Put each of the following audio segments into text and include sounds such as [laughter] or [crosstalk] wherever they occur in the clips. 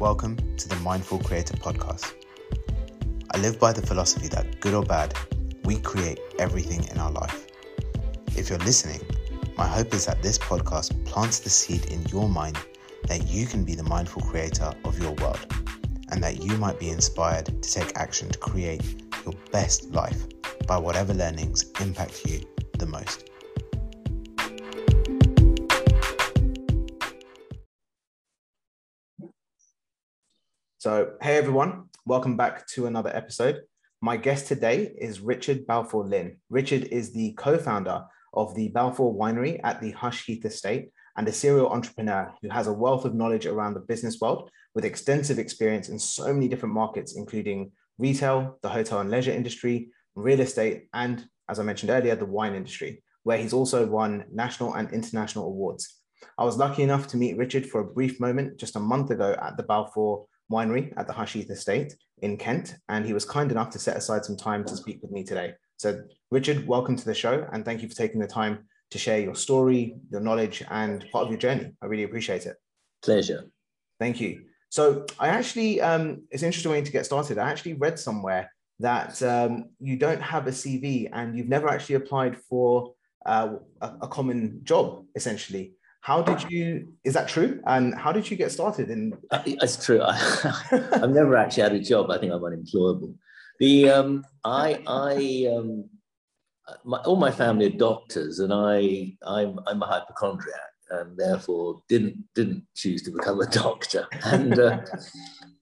Welcome to the Mindful Creator Podcast. I live by the philosophy that, good or bad, we create everything in our life. If you're listening, my hope is that this podcast plants the seed in your mind that you can be the mindful creator of your world and that you might be inspired to take action to create your best life by whatever learnings impact you the most. So, hey everyone, welcome back to another episode. My guest today is Richard Balfour Lynn. Richard is the co founder of the Balfour Winery at the Hush Heath Estate and a serial entrepreneur who has a wealth of knowledge around the business world with extensive experience in so many different markets, including retail, the hotel and leisure industry, real estate, and as I mentioned earlier, the wine industry, where he's also won national and international awards. I was lucky enough to meet Richard for a brief moment just a month ago at the Balfour Winery at the Hush Heath Estate in Kent, and he was kind enough to set aside some time to speak with me today. So, Richard, welcome to the show, and thank you for taking the time to share your story, your knowledge, and part of your journey. I really appreciate it. Pleasure. Thank you. So, I actually, um, it's interesting way to get started. I actually read somewhere that um, you don't have a CV and you've never actually applied for uh, a, a common job, essentially. How did you? Is that true? And how did you get started? In it's true. [laughs] I, have never actually had a job. I think I'm unemployable. The um, I I um, my, all my family are doctors, and I I'm I'm a hypochondriac, and therefore didn't didn't choose to become a doctor. [laughs] And uh,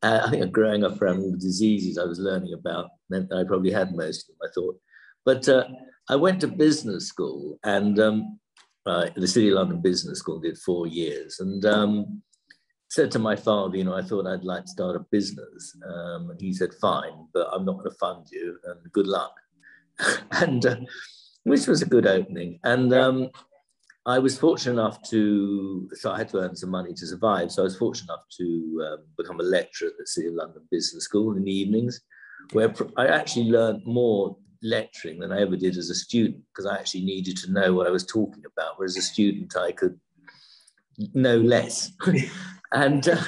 I think growing up around all the diseases I was learning about meant that I probably had most of them. I thought, but uh, I went to business school, and um, uh, the City of London Business School, did four years, and um, said to my father, you know, I thought I'd like to start a business. Um, and he said, fine, but I'm not going to fund you, and good luck. [laughs] and uh, which was a good opening. And um, I was fortunate enough to, so I had to earn some money to survive. So I was fortunate enough to um, become a lecturer at the City of London Business School in the evenings, where I actually learned more lecturing than I ever did as a student because I actually needed to know what I was talking about. Whereas a student, I could know less, [laughs] and uh,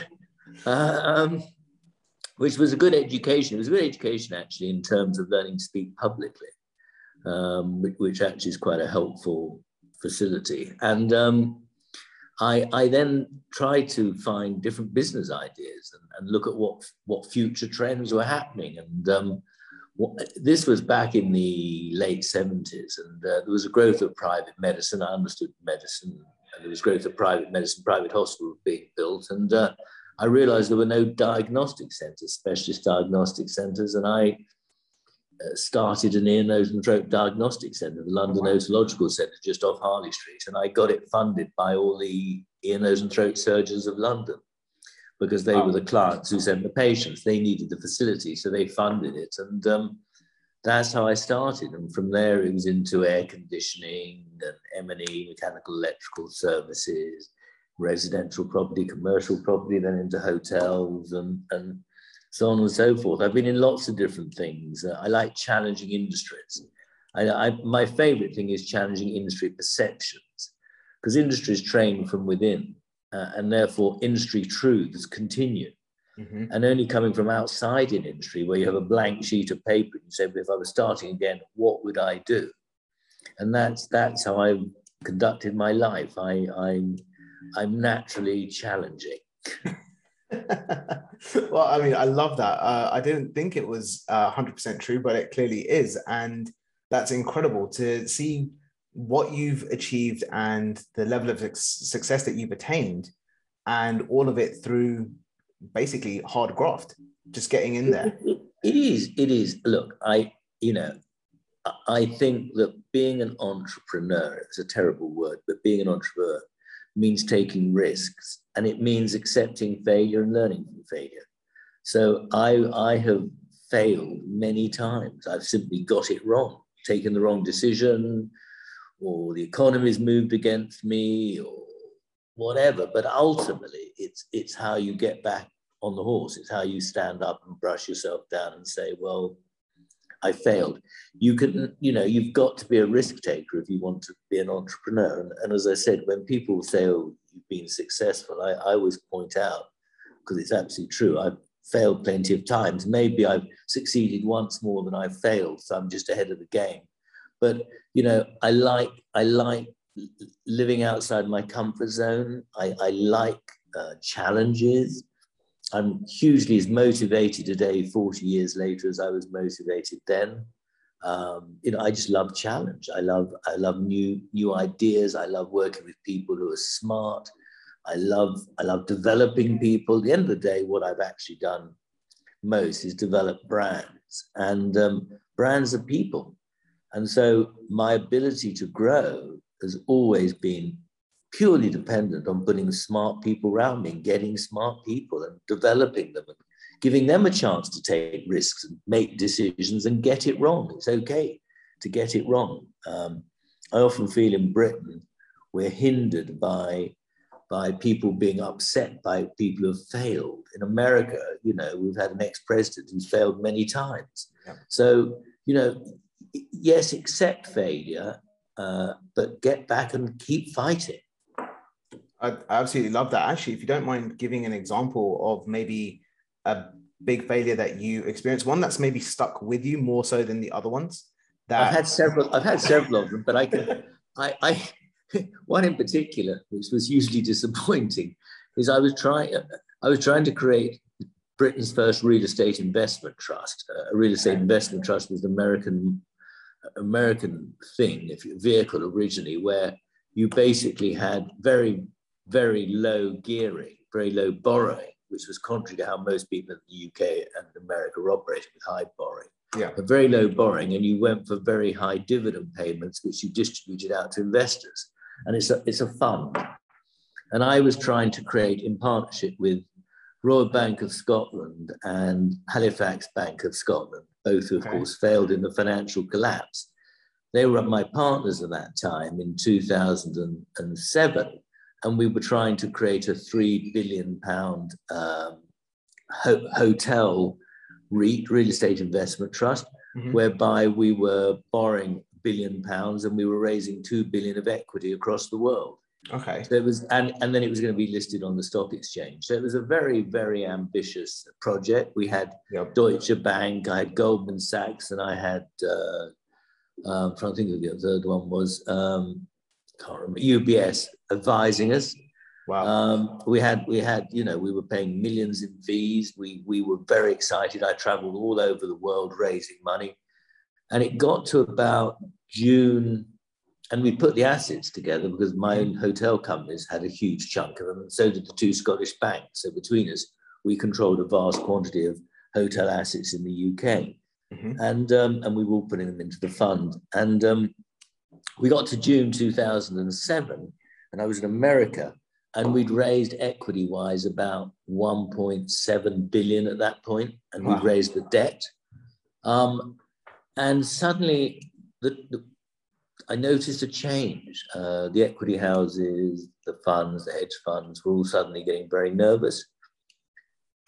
uh, um, which was a good education. It was a good education actually in terms of learning to speak publicly, um, which actually is quite a helpful facility. And um, I, I, then tried to find different business ideas and, and, look at what what future trends were happening and um, this was back in the late 70s, and uh, there was a growth of private medicine. I understood medicine, and there was growth of private medicine, private hospitals being built. And uh, I realized there were no diagnostic centers, specialist diagnostic centers. And I uh, started an ear, nose, and throat diagnostic center, the London Otological Center, just off Harley Street. And I got it funded by all the ear, nose, and throat surgeons of London because they were the clients who sent the patients. They needed the facility, so they funded it. And um, that's how I started. And from there, it was into air conditioning and M&E, mechanical electrical services, residential property, commercial property, then into hotels and, and so on and so forth. I've been in lots of different things. Uh, I like challenging industries. I, I, my favorite thing is challenging industry perceptions because industry is trained from within uh, and therefore industry truths continue. Mm-hmm. And only coming from outside in industry, where you have a blank sheet of paper, and you say, if I was starting again, what would I do? And that's that's how I've conducted my life. I, I'm I'm naturally challenging. [laughs] well, I mean, I love that. Uh, I didn't think it was uh, 100% true, but it clearly is. And that's incredible to see what you've achieved and the level of success that you've attained, and all of it through basically hard graft, just getting in there. It is. It is. Look, I, you know, I think that being an entrepreneur, it's a terrible word, but being an entrepreneur means taking risks and it means accepting failure and learning from failure. So I, I have failed many times. I've simply got it wrong, taken the wrong decision, or the economy's moved against me or whatever. But ultimately, it's, it's how you get back on the horse. It's how you stand up and brush yourself down and say, well, I failed. You can, you know, you've got to be a risk taker if you want to be an entrepreneur. And, and as I said, when people say, oh, you've been successful, I, I always point out because it's absolutely true. I've failed plenty of times. Maybe I've succeeded once more than I've failed, so I'm just ahead of the game. But you know, I like I like living outside my comfort zone. I, I like uh, challenges. I'm hugely as motivated today, 40 years later, as I was motivated then. Um, you know, I just love challenge. I love I love new new ideas. I love working with people who are smart. I love I love developing people. At the end of the day, what I've actually done most is develop brands, and um, brands are people. And so my ability to grow has always been purely dependent on putting smart people around me, and getting smart people and developing them and giving them a chance to take risks and make decisions and get it wrong. It's okay to get it wrong. Um, I often feel in Britain, we're hindered by by people being upset by people who have failed. In America, you know, we've had an ex-president who's failed many times. Yeah. So, you know, yes, accept failure, uh, but get back and keep fighting. I absolutely love that. Actually, if you don't mind giving an example of maybe a big failure that you experienced, one that's maybe stuck with you more so than the other ones. That I've had several. I've had several of them, but I can. I, I [laughs] one in particular, which was hugely disappointing, is I was trying, I was trying to create Britain's first real estate investment trust. Uh, a real estate investment trust was an American, American thing, if you, vehicle originally, where you basically had very, very low gearing, very low borrowing, which was contrary to how most people in the UK and America were operating with high borrowing. Yeah. A very low borrowing, and you went for very high dividend payments, which you distributed out to investors and it's a, it's a fund. And I was trying to create in partnership with Royal Bank of Scotland and Halifax Bank of Scotland, both of okay. course failed in the financial collapse. They were my partners at that time in 2007, and we were trying to create a three billion pound um, ho- hotel REIT, real estate investment trust, mm-hmm. whereby we were borrowing billion pounds and we were raising 2 billion of equity across the world. Okay. So it was, and, and then it was going to be listed on the stock exchange. So it was a very, very ambitious project. We had yep. Deutsche Bank, I had Goldman Sachs, and I had, uh, um, I'm trying to think of the third one was, um, can't remember, UBS advising us. Wow. Um, we had, we had, you know, we were paying millions in fees. We, we were very excited. I traveled all over the world raising money. And it got to about June, and we put the assets together because my own hotel companies had a huge chunk of them, and so did the two Scottish banks. So between us, we controlled a vast quantity of hotel assets in the UK. Mm-hmm. And, um, and we were all putting them into the fund. And um, we got to June 2007, and I was in America, and we'd raised equity wise about 1.7 billion at that point, and wow. we'd raised the debt. Um, and suddenly, the, the, I noticed a change. Uh, the equity houses, the funds, the hedge funds were all suddenly getting very nervous.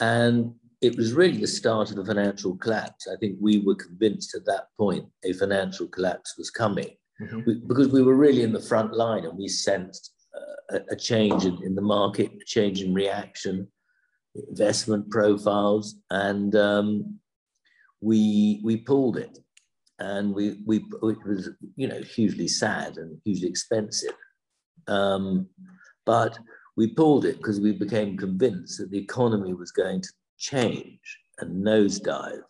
And it was really the start of the financial collapse. I think we were convinced at that point a financial collapse was coming mm-hmm. we, because we were really in the front line and we sensed uh, a, a, change in, in, the market, a change in reaction, investment profiles, and um, we, we pulled it and we we it was you know hugely sad and hugely expensive. Um, but we pulled it because we became convinced that the economy was going to change and nosedive.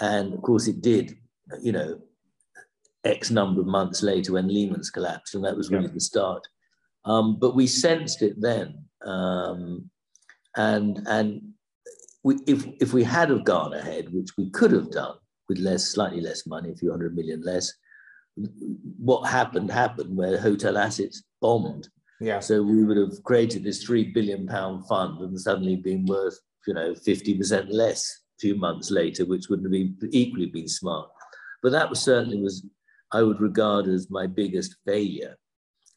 And of course it did you know x number of months later when lehman's collapsed and that was really yeah. the start. Um, but we sensed it then um, and and we, if, if we had have gone ahead which we could have done with less, slightly less money, a few hundred million less. What happened happened where hotel assets bombed. Yeah. So we would have created this three billion pound fund and suddenly been worth, you know, 50% less a few months later, which wouldn't have been equally been smart. But that was certainly was, I would regard as my biggest failure.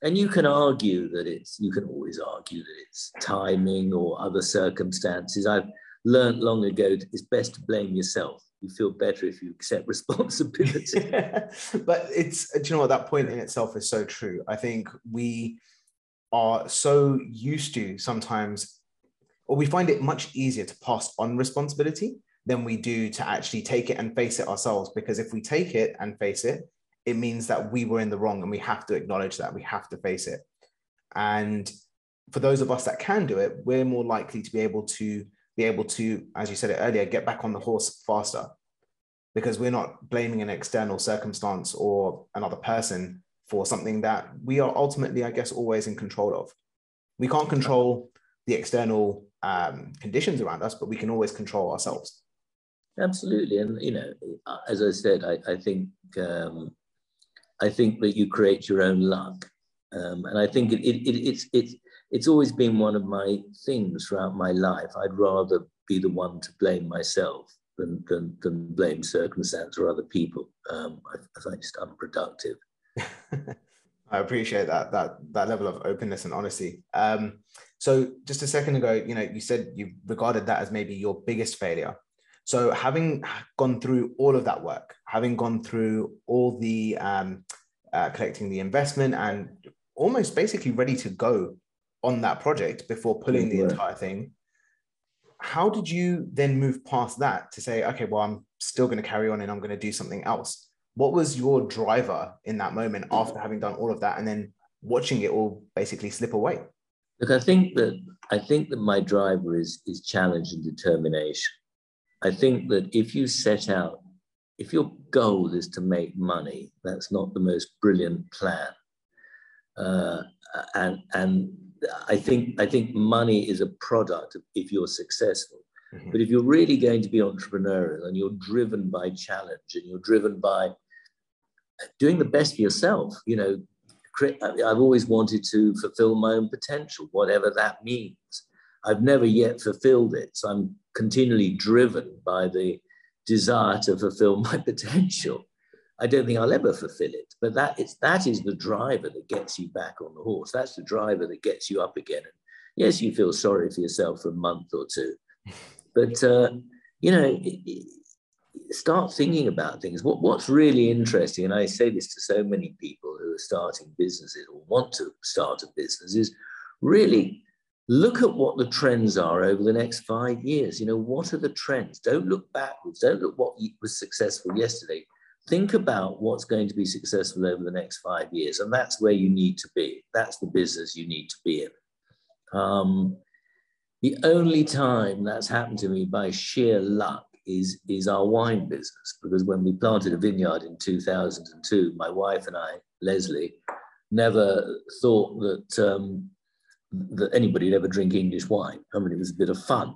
And you can argue that it's, you can always argue that it's timing or other circumstances. I've learned long ago it's best to blame yourself you feel better if you accept [laughs] responsibility. [laughs] but it's, uh, do you know what, that point in itself is so true. I think we are so used to sometimes or we find it much easier to pass on responsibility than we do to actually take it and face it ourselves. Because if we take it and face it, it means that we were in the wrong and we have to acknowledge that we have to face it. And for those of us that can do it, we're more likely to be able to be able to, as you said it earlier, get back on the horse faster because we're not blaming an external circumstance or another person for something that we are ultimately, I guess, always in control of. We can't control the external um, conditions around us, but we can always control ourselves. Absolutely, and you know, as I said, I, I think um, I think that you create your own luck, um, and I think it, it, it, it's it's it's always been one of my things throughout my life. I'd rather be the one to blame myself than than, than blame circumstance or other people. Um, I, I find just unproductive. [laughs] I appreciate that that that level of openness and honesty. Um, so just a second ago, you know, you said you regarded that as maybe your biggest failure. So having gone through all of that work, having gone through all the um, uh, collecting the investment and almost basically ready to go on that project before pulling the entire thing, how did you then move past that to say, okay, well, I'm still going to carry on and I'm going to do something else? What was your driver in that moment after having done all of that and then watching it all basically slip away? Look, I think that I think that my driver is is challenge and determination. I think that if you set out, if your goal is to make money, that's not the most brilliant plan. Uh, and and I think I think money is a product if you're successful. Mm-hmm. But if you're really going to be entrepreneurial and you're driven by challenge and you're driven by doing the best for yourself, you know, I've always wanted to fulfill my own potential, whatever that means. I've never yet fulfilled it. So I'm continually driven by the desire to fulfill my [laughs] potential. I don't think I'll ever fulfill it, but that is that is the driver that gets you back on the horse. That's the driver that gets you up again. And yes, you feel sorry for yourself for a month or two, [laughs] but uh, you know, start thinking about things. What, what's really interesting, and I say this to so many people who are starting businesses or want to start a business, is really look at what the trends are over the next five years. You know, what are the trends? Don't look backwards. Don't look what was successful yesterday think about what's going to be successful over the next five years. And that's where you need to be. That's the business you need to be in. Um, the only time that's happened to me by sheer luck is, is our wine business. Because when we planted a vineyard in 2002, my wife and I, Leslie, never thought that, um, that anybody would ever drink English wine. I mean, it was a bit of fun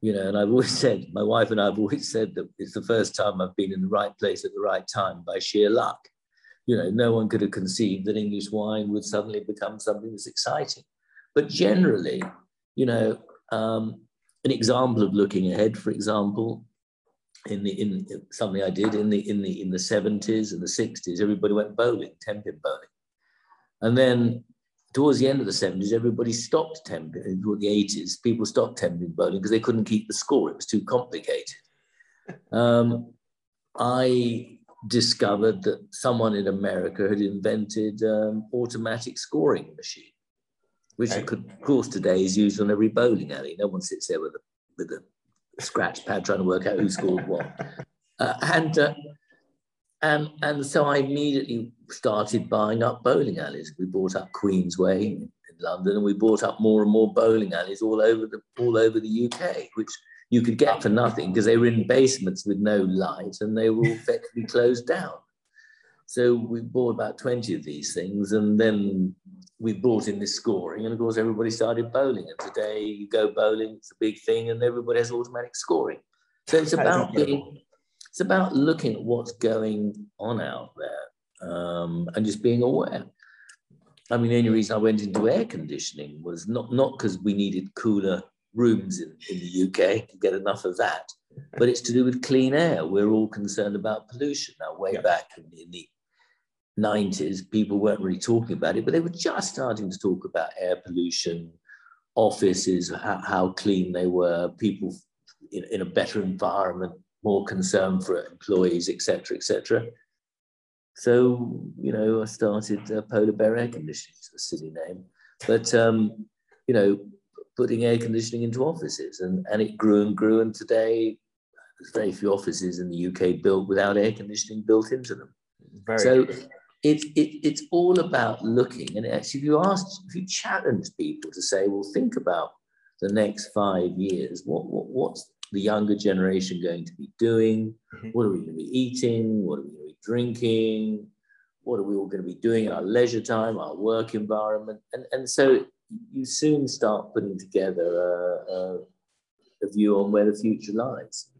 you know, and I've always [laughs] said, my wife and I have always said that it's the first time I've been in the right place at the right time by sheer luck. You know, no one could have conceived that English wine would suddenly become something that's exciting. But generally, you know, um, an example of looking ahead, for example, in the in something I did in the in the in the 70s and the 60s, everybody went bowling, 10 pin bowling. And then towards the end of the 70s, everybody stopped 10 pin, the 80s, people stopped 10 pin bowling because they couldn't keep the score. It was too complicated. [laughs] Um, I discovered that someone in America had invented um, automatic scoring machine, which okay. could, of course today is used on every bowling alley. No one sits there with a, with a scratch pad trying to work out who scored what. [laughs] Uh, and uh, and, and so I immediately started buying up bowling alleys. We bought up Queensway in London, and we bought up more and more bowling alleys all over the all over the UK, which you could get for nothing because they were in basements with no light and they were all effectively [laughs] closed down. So we bought about 20 of these things, and then we brought in this scoring, and of course everybody started bowling. And today you go bowling, it's a big thing, and everybody has automatic scoring. So it's about being it's about looking at what's going on out there um, and just being aware. I mean, the only reason I went into air conditioning was not not because we needed cooler rooms in, in the UK to get enough of that, but it's to do with clean air. We're all concerned about pollution. Now, way yeah. back in, in the 90s, people weren't really talking about it, but they were just starting to talk about air pollution, offices, how, how clean they were, people in, in a better environment, more concern for employees, etc., etc. So, you know, I started uh, Polar Bear Air Conditioning, it's a silly name. But, um, you know, putting air conditioning into offices, and and it grew and grew, and today there's very few offices in the UK built without air conditioning built into them. Very so it's it, it's all about looking, and actually, if you ask, if you challenge people to say, well, think about the next five years, what, what what's the younger generation going to be doing? Mm-hmm. What are we going to be eating? What are we going to be drinking? What are we all going to be doing in our leisure time, our work environment? And, and so you soon start putting together a, a, a view on where the future lies.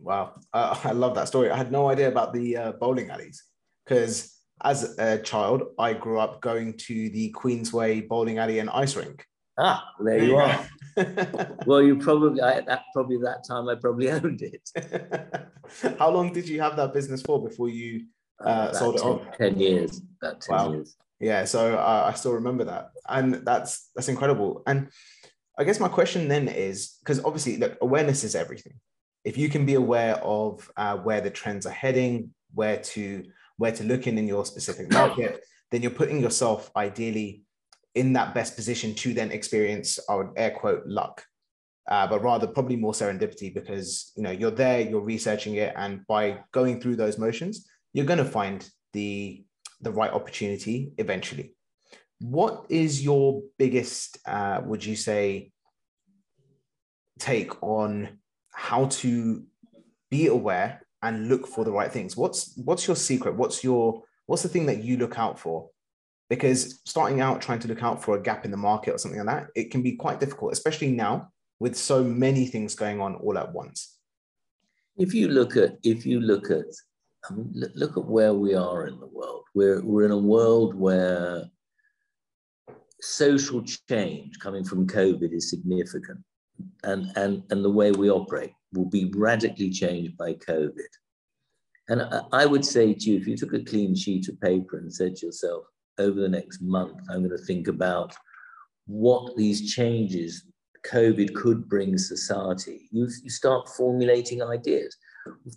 Wow, uh, I love that story. I had no idea about the uh, bowling alleys because as a child, I grew up going to the Queensway bowling alley and ice rink. Ah, there you are. [laughs] well, you probably I, that probably that time I probably [laughs] owned it. [laughs] How long did you have that business for before you uh, uh sold it off? Ten years. About ten wow. years. Yeah, so uh, I still remember that, and that's that's incredible. And I guess my question then is because obviously, look, awareness is everything. If you can be aware of uh, where the trends are heading, where to where to look in in your specific market, then you're putting yourself ideally in that best position to then experience, would air quote, luck, uh, but rather probably more serendipity because you know you're there, you're researching it, and by going through those motions, you're going to find the the right opportunity eventually. What is your biggest, uh, would you say, take on how to be aware and look for the right things? What's what's your secret? What's your what's the thing that you look out for because starting out trying to look out for a gap in the market or something like that, it can be quite difficult, especially now with so many things going on all at once. If you look at, if you look at, I mean, look at where we are in the world. We're, we're in a world where social change coming from COVID is significant. And, and, and the way we operate will be radically changed by COVID. And I, I would say to you, if you took a clean sheet of paper and said to yourself, over the next month, I'm going to think about what these changes COVID could bring society. You, you start formulating ideas.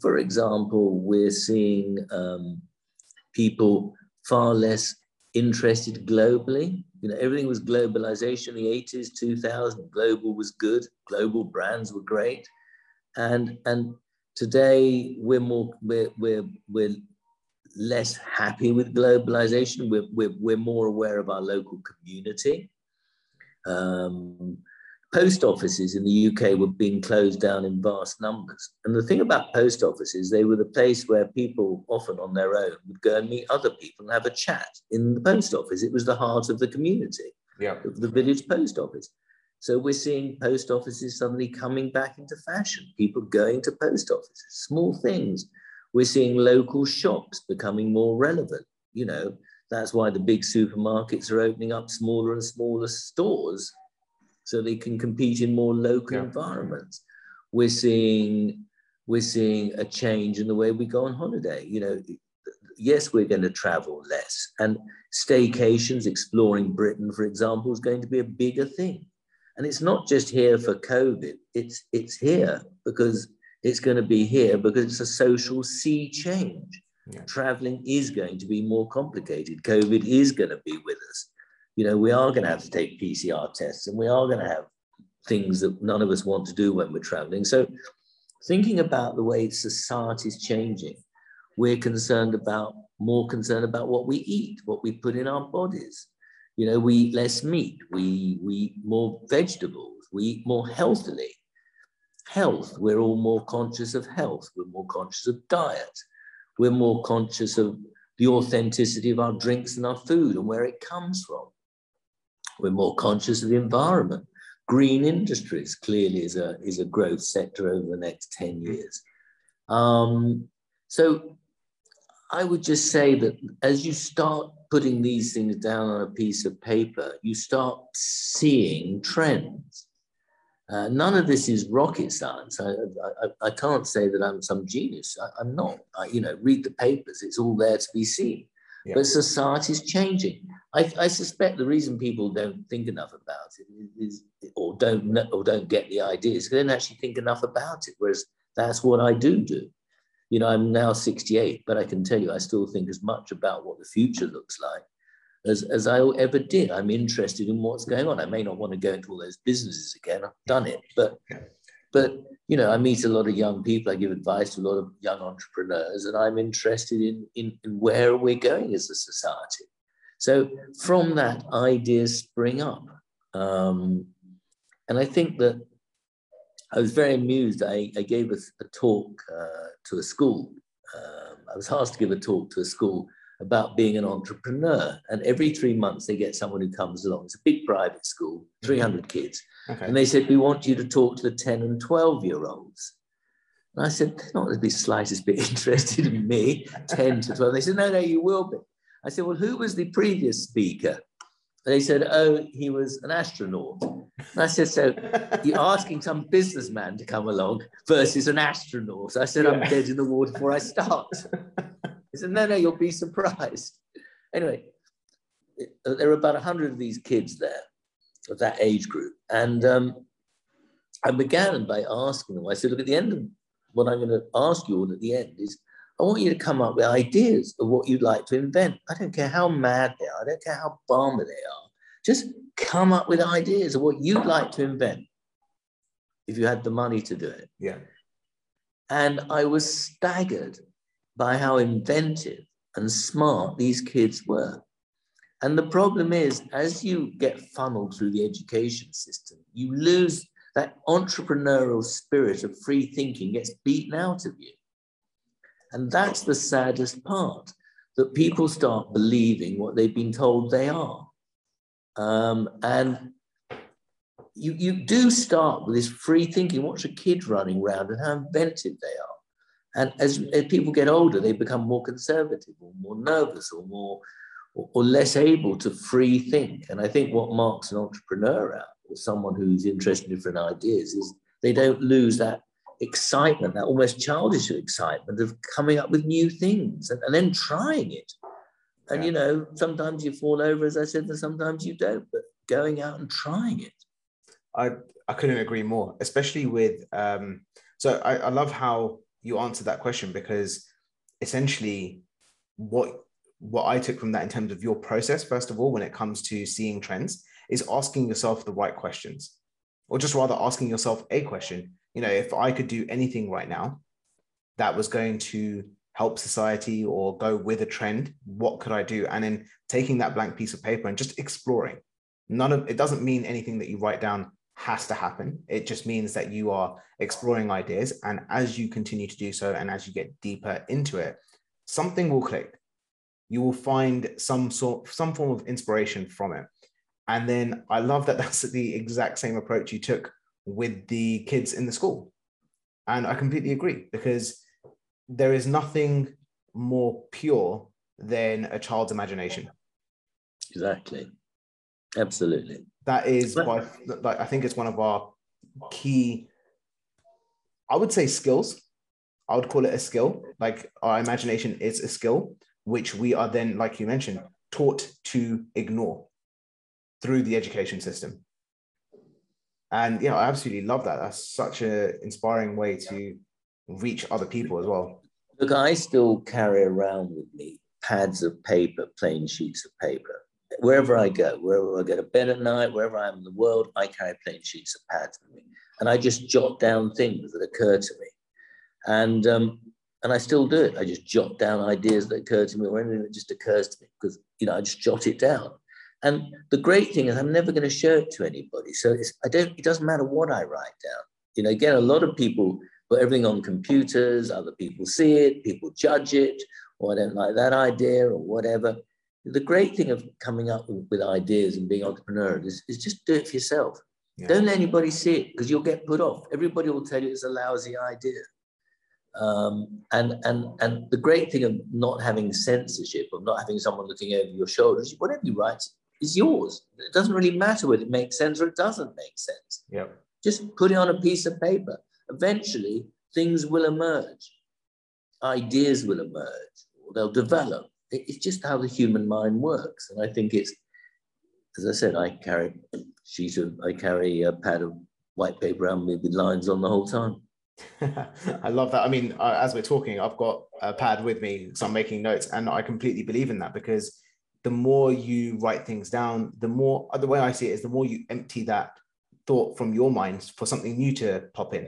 For example, we're seeing um, people far less interested globally. You know, everything was globalization in the 80s, 2000. Global was good. Global brands were great. And, and today we're more, we're, we're, we're less happy with globalization. We're, we're, we're more aware of our local community. Um, post offices in the UK were being closed down in vast numbers. And the thing about post offices, they were the place where people, often on their own, would go and meet other people and have a chat in the post office. It was the heart of the community, yeah. the village post office. So we're seeing post offices suddenly coming back into fashion, people going to post offices, small things we're seeing local shops becoming more relevant. You know, that's why the big supermarkets are opening up smaller and smaller stores so they can compete in more local yeah. environments. We're seeing we're seeing a change in the way we go on holiday. You know, yes, we're going to travel less, and staycations, exploring Britain, for example, is going to be a bigger thing. And it's not just here for COVID; it's it's here because it's going to be here because it's a social sea change. Yeah. Traveling is going to be more complicated. COVID is going to be with us. You know, we are going to have to take PCR tests and we are going to have things that none of us want to do when we're traveling. So, thinking about the way society is changing, we're concerned about more concerned about what we eat, what we put in our bodies. You know, we eat less meat, we, we eat more vegetables, we eat more healthily health. We're all more conscious of health. We're more conscious of diet. We're more conscious of the authenticity of our drinks and our food and where it comes from. We're more conscious of the environment. Green industries clearly is a, is a growth sector over the next 10 years. Um, so I would just say that as you start putting these things down on a piece of paper, you start seeing trends. Uh, none of this is rocket science. I, I, I, can't say that I'm some genius. I, am not. I, you know, read the papers. It's all there to be seen. Yeah. But society is changing. I, I, suspect the reason people don't think enough about it is, or don't know, or don't get the ideas, they don't actually think enough about it. Whereas that's what I do do. You know, I'm now 68, but I can tell you, I still think as much about what the future looks like as, as I ever did. I'm interested in what's going on. I may not want to go into all those businesses again. I've done it, but but you know, I meet a lot of young people. I give advice to a lot of young entrepreneurs, and I'm interested in in, in where we're going as a society. So from that, ideas spring up, um, and I think that I was very amused. I, I gave a, a talk uh, to a school. Um, I was asked to give a talk to a school about being an entrepreneur. And every three months, they get someone who comes along. It's a big private school, mm-hmm. 300 kids. Okay. And they said, We want you to talk to the 10 and 12 year olds. And I said, They're not be slightest bit [laughs] interested in me, 10 to 12. They said, No, no, you will be. I said, Well, who was the previous speaker? And they said, Oh, he was an astronaut. And I said, So [laughs] you're asking some businessman to come along versus an astronaut. So I said, yeah. I'm dead in the water before I start. [laughs] He said, No, no, you'll be surprised. [laughs] Anyway, there are about 100 of these kids there of that age group. And um, I began by asking them, I said, Look, at the end of what I'm going to ask you all at the end is, I want you to come up with ideas of what you'd like to invent. I don't care how mad they are, I don't care how balmy they are. Just come up with ideas of what you'd like to invent if you had the money to do it. Yeah. And I was staggered by how inventive and smart these kids were. And the problem is, as you get funneled through the education system, you lose that entrepreneurial spirit of free thinking gets beaten out of you. And that's the saddest part that people start believing what they've been told they are. Um, and you, you do start with this free thinking. Watch a kid running around and how inventive they are. And as, as people get older, they become more conservative or more nervous or more or, or less able to free think. And I think what marks an entrepreneur out or someone who's interested in different ideas is they don't lose that excitement, that almost childish excitement of coming up with new things and, and then trying it. And yeah. you know, sometimes you fall over, as I said, and sometimes you don't, but going out and trying it. I I couldn't agree more, especially with um so I, I love how you answered that question because essentially what what I took from that in terms of your process, first of all, when it comes to seeing trends, is asking yourself the right questions, or just rather asking yourself a question. You know, if I could do anything right now that was going to help society or go with a trend, what could I do? And then taking that blank piece of paper and just exploring. None of it doesn't mean anything that you write down has to happen. It just means that you are exploring ideas. And as you continue to do so, and as you get deeper into it, something will click. You will find some sort, some form of inspiration from it. And then I love that [laughs] that's the exact same approach you took with the kids in the school. And I completely agree because there is nothing more pure than a child's imagination. Exactly. Absolutely. That is by like I think it's one of our key. I would say skills. I would call it a skill. Like our imagination is a skill, which we are then, like you mentioned, taught to ignore through the education system. And yeah, I absolutely love that. That's such an inspiring way to reach other people as well. Look, I still carry around with me pads of paper, plain sheets of paper wherever I go, wherever I go to bed at night, wherever I am in the world, I carry plain sheets of pads with me, and I just jot down things that occur to me, and um, and I still do it. I just jot down ideas that occur to me or anything that just occurs to me because you know I just jot it down. And the great thing is I'm never going to show it to anybody, so I don't. It doesn't matter what I write down. You know, again, a lot of people put everything on computers. Other people see it. People judge it. Or I don't like that idea or whatever the great thing of coming up with, with ideas and being entrepreneurial is, is just do it for yourself. Yeah. Don't let anybody see it because you'll get put off. Everybody will tell you it's a lousy idea. Um, and and and the great thing of not having censorship, of not having someone looking over your shoulders, whatever you write is yours. It doesn't really matter whether it makes sense or it doesn't make sense. Yeah. Just put it on a piece of paper. Eventually, things will emerge. Ideas will emerge, or they'll develop it's just how the human mind works. And I think it's, as I said, I carry sheet of, I carry a pad of white paper around me with lines on the whole time. [laughs] I love that. I mean, as we're talking, I've got a pad with me, so I'm making notes, and I completely believe in that because the more you write things down, the more the way I see it is the more you empty that thought from your mind for something new to pop in.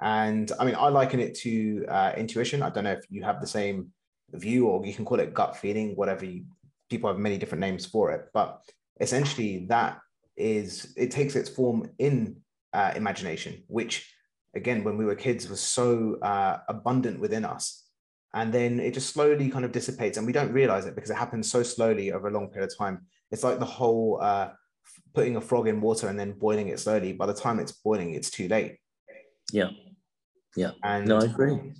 And I mean, I liken it to uh, intuition. I don't know if you have the same view, or you can call it gut feeling, whatever you. People have many different names for it, but essentially, that is it takes its form in uh, imagination, which again, when we were kids, was so uh, abundant within us. And then it just slowly kind of dissipates, and we don't realize it because it happens so slowly over a long period of time. It's like the whole uh, putting a frog in water and then boiling it slowly. By the time it's boiling, it's too late. Yeah, yeah. And no, I agree.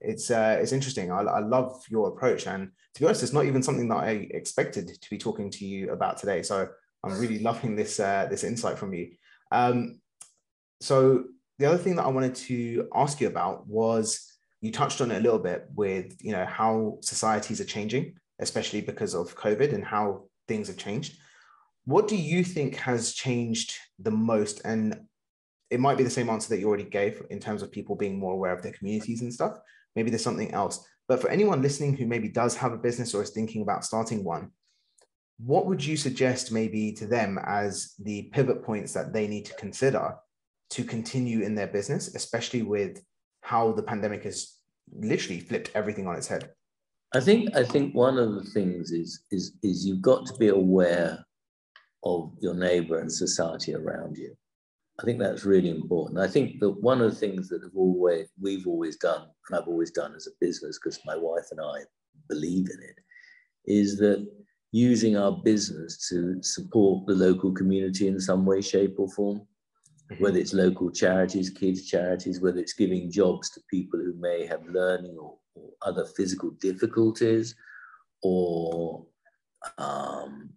It's uh, it's interesting. I, I love your approach, and to be honest, it's not even something that I expected to be talking to you about today. So I'm really [laughs] loving this uh, this insight from you. Um, so the other thing that I wanted to ask you about was you touched on it a little bit with you know how societies are changing, especially because of COVID and how things have changed. What do you think has changed the most? And it might be the same answer that you already gave in terms of people being more aware of their communities and stuff. Maybe there's something else. But for anyone listening who maybe does have a business or is thinking about starting one, what would you suggest maybe to them as the pivot points that they need to consider to continue in their business, especially with how the pandemic has literally flipped everything on its head? I think I think one of the things is is is you've got to be aware of your neighbor and society around you. I think that's really important. I think that one of the things that have always we've always done, and I've always done as a business, because my wife and I believe in it, is that using our business to support the local community in some way, shape, or form, mm-hmm. whether it's local charities, kids' charities, whether it's giving jobs to people who may have learning or, or other physical difficulties, or um,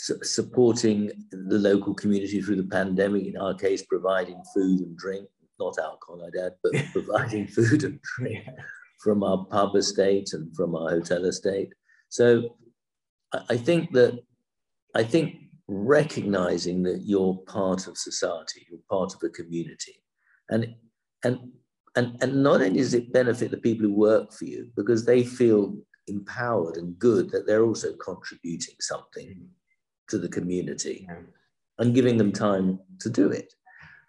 su- supporting the local community through the pandemic, in our case, providing food and drink, not alcohol, I'd add, but [laughs] providing food and drink from our pub estate and from our hotel estate. So I think that I think recognizing that you're part of society, you're part of a community, and and and and not only does it benefit the people who work for you because they feel empowered and good that they're also contributing something mm-hmm. To the community yeah. and giving them time to do it.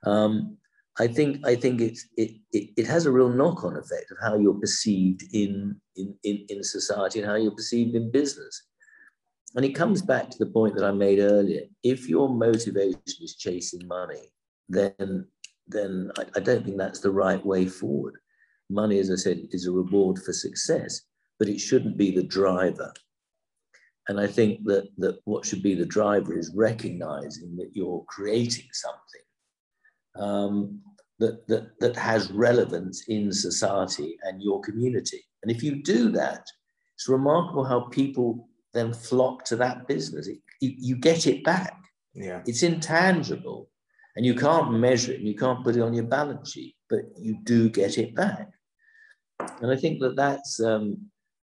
Um, I think I think it's it, it, it has a real knock-on effect of how you're perceived in, in, in, in society and how you're perceived in business. And it comes back to the point that I made earlier. If your motivation is chasing money, then then I, I don't think that's the right way forward. Money, as I said, is a reward for success, but it shouldn't be the driver. And I think that, that what should be the driver is recognizing that you're creating something um, that, that, that has relevance in society and your community. And if you do that, it's remarkable how people then flock to that business. It, you, you get it back. Yeah. It's intangible and you can't measure it and you can't put it on your balance sheet, but you do get it back. And I think that that's, um,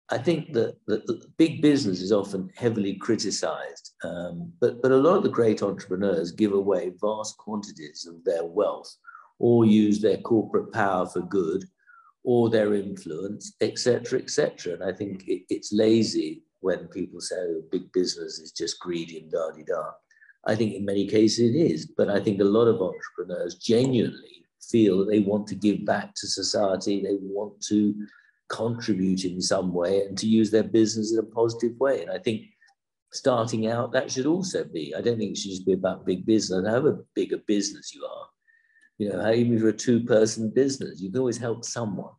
I think that, that, that, big business is often heavily criticized, um, but, but a lot of the great entrepreneurs give away vast quantities of their wealth or use their corporate power for good or their influence, etc., etc. And I think it, it's lazy when people say oh, big business is just greedy and da di da. I think in many cases it is, but I think a lot of entrepreneurs genuinely feel that they want to give back to society, they want to contribute in some way and to use their business in a positive way. And I think starting out, that should also be. I don't think it should just be about big business. However big a business you are, you know, even if you're a two-person business, you can always help someone.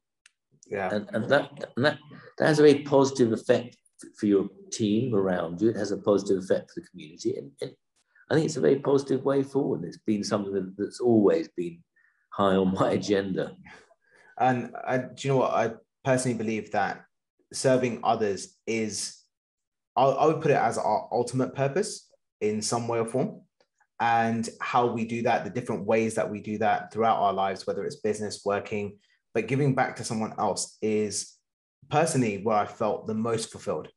Yeah. And, and that and that, that has a very positive effect for your team around you. It has a positive effect for the community. And, and I think it's a very positive way forward. It's been something that, that's always been high on my agenda. And I, do you know what? I personally believe that serving others is, I, I would put it as our ultimate purpose in some way or form. And how we do that, the different ways that we do that throughout our lives, whether it's business, working, but giving back to someone else is personally where I felt the most fulfilled,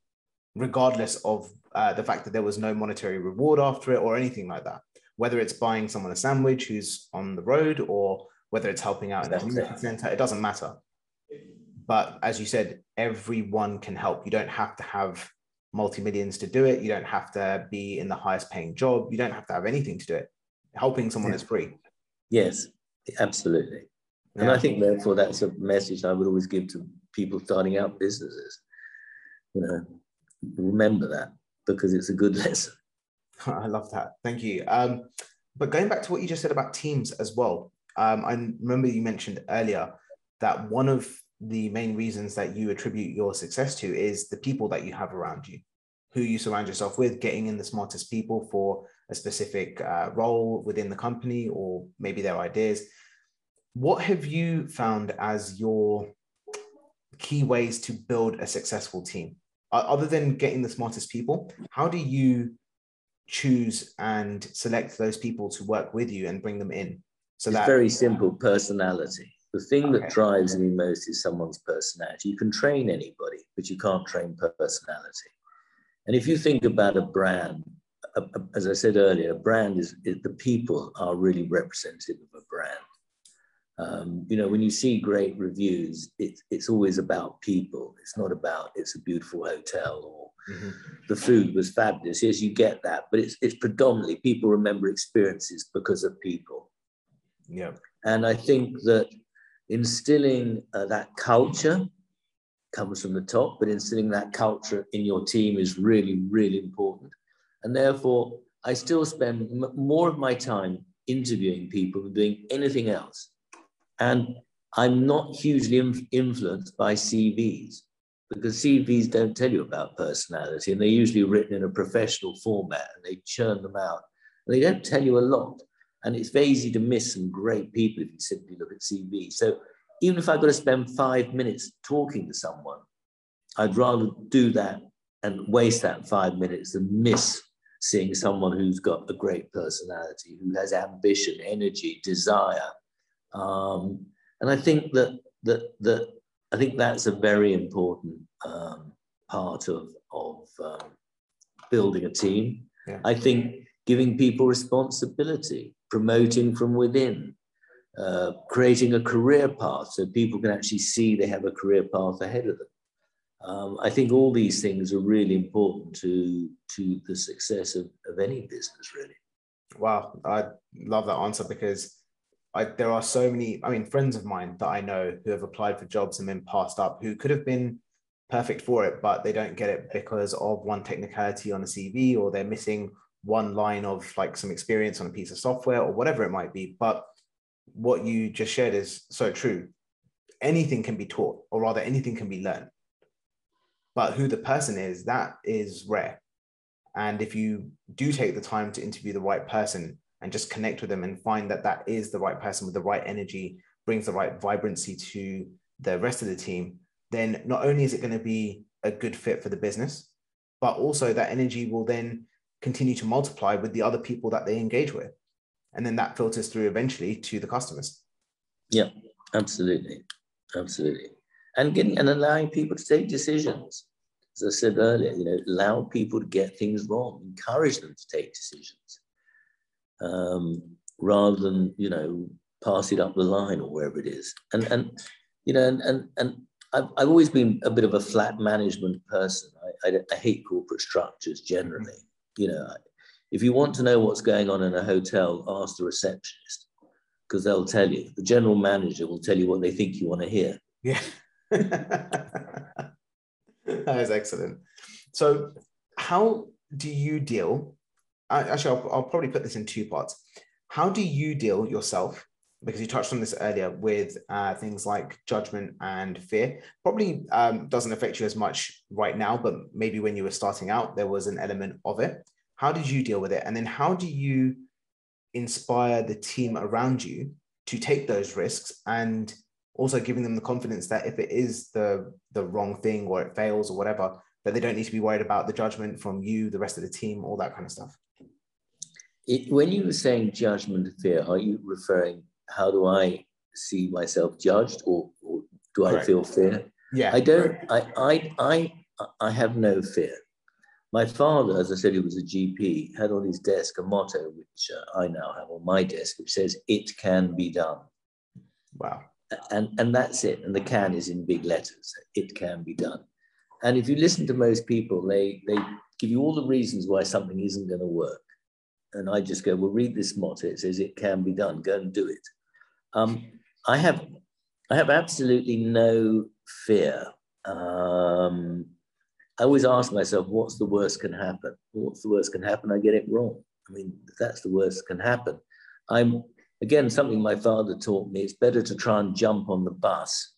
regardless of uh, the fact that there was no monetary reward after it or anything like that. Whether it's buying someone a sandwich who's on the road or whether it's helping out in a community center, it doesn't matter. But as you said, everyone can help. You don't have to have multi millions to do it. You don't have to be in the highest paying job. You don't have to have anything to do it. Helping someone yeah. is free. Yes, absolutely. Yeah. And I think therefore that's a message I would always give to people starting out businesses. You know, remember that because it's a good [laughs] lesson. I love that. Thank you. Um, but going back to what you just said about teams as well, um, I remember you mentioned earlier that one of the main reasons that you attribute your success to is the people that you have around you, who you surround yourself with, getting in the smartest people for a specific uh, role within the company or maybe their ideas. What have you found as your key ways to build a successful team? Other than getting the smartest people, how do you choose and select those people to work with you and bring them in? So it's that very simple personality. The thing okay. that drives me most is someone's personality. You can train anybody, but you can't train personality. And if you think about a brand, as I said earlier, a brand is, is the people are really representative of a brand. Um, you know, when you see great reviews, it, it's always about people. It's not about it's a beautiful hotel or mm-hmm. the food was fabulous. Yes, you get that, but it's, it's predominantly people remember experiences because of people. Yeah. And I think that instilling uh, that culture comes from the top, but instilling that culture in your team is really, really important. And therefore, I still spend more of my time interviewing people than doing anything else. And I'm not hugely inf- influenced by CVs because CVs don't tell you about personality and they're usually written in a professional format and they churn them out. And they don't tell you a lot. And it's very easy to miss some great people if you simply look at CV. So even if I've got to spend five minutes talking to someone, I'd rather do that and waste that five minutes than miss seeing someone who's got a great personality, who has ambition, energy, desire. Um, and I think that that that I think that's a very important um, part of of um, building a team. Yeah. I think giving people responsibility promoting from within, uh, creating a career path so people can actually see they have a career path ahead of them. Um, I think all these things are really important to, to the success of, of any business, really. Wow, I love that answer because I, there are so many, I mean, friends of mine that I know who have applied for jobs and been passed up who could have been perfect for it, but they don't get it because of one technicality on a CV or they're missing one line of like some experience on a piece of software or whatever it might be. But what you just shared is so true. Anything can be taught, or rather, anything can be learned. But who the person is, that is rare. And if you do take the time to interview the right person and just connect with them and find that that is the right person with the right energy, brings the right vibrancy to the rest of the team, then not only is it going to be a good fit for the business, but also that energy will then continue to multiply with the other people that they engage with. And then that filters through eventually to the customers. Yeah, absolutely. Absolutely. And getting and allowing people to take decisions. As I said earlier, you know, allow people to get things wrong, encourage them to take decisions. Um, rather than, you know, pass it up the line or wherever it is. And and you know, and and, and I've, I've always been a bit of a flat management person. I, I, I hate corporate structures generally you know, if you want to know what's going on in a hotel, ask the receptionist because they'll tell you. The general manager will tell you what they think you want to hear. Yeah. [laughs] that is excellent. So, how do you deal? Actually, I'll, I'll probably put this in two parts. How do you deal yourself because you touched on this earlier with uh, things like judgment and fear. Probably um, doesn't affect you as much right now, but maybe when you were starting out, there was an element of it. How did you deal with it? And then how do you inspire the team around you to take those risks and also giving them the confidence that if it is the the wrong thing or it fails or whatever, that they don't need to be worried about the judgment from you, the rest of the team, all that kind of stuff. It, when you were saying judgment fear, are you referring how do I see myself judged or, or do I feel fear? Yeah. I don't, I, I, I, I have no fear. My father, as I said, he was a GP, had on his desk a motto, which uh, I now have on my desk, which says, It can be done. Wow. And, and that's it. And the can is in big letters. It can be done. And if you listen to most people, they, they give you all the reasons why something isn't going to work. And I just go, well, read this motto. It says it can be done. Go and do it. Um, I have, I have absolutely no fear. Um, I always ask myself, what's the worst can happen? What's the worst can happen? I get it wrong. I mean, that's the worst can happen. I'm again something my father taught me. It's better to try and jump on the bus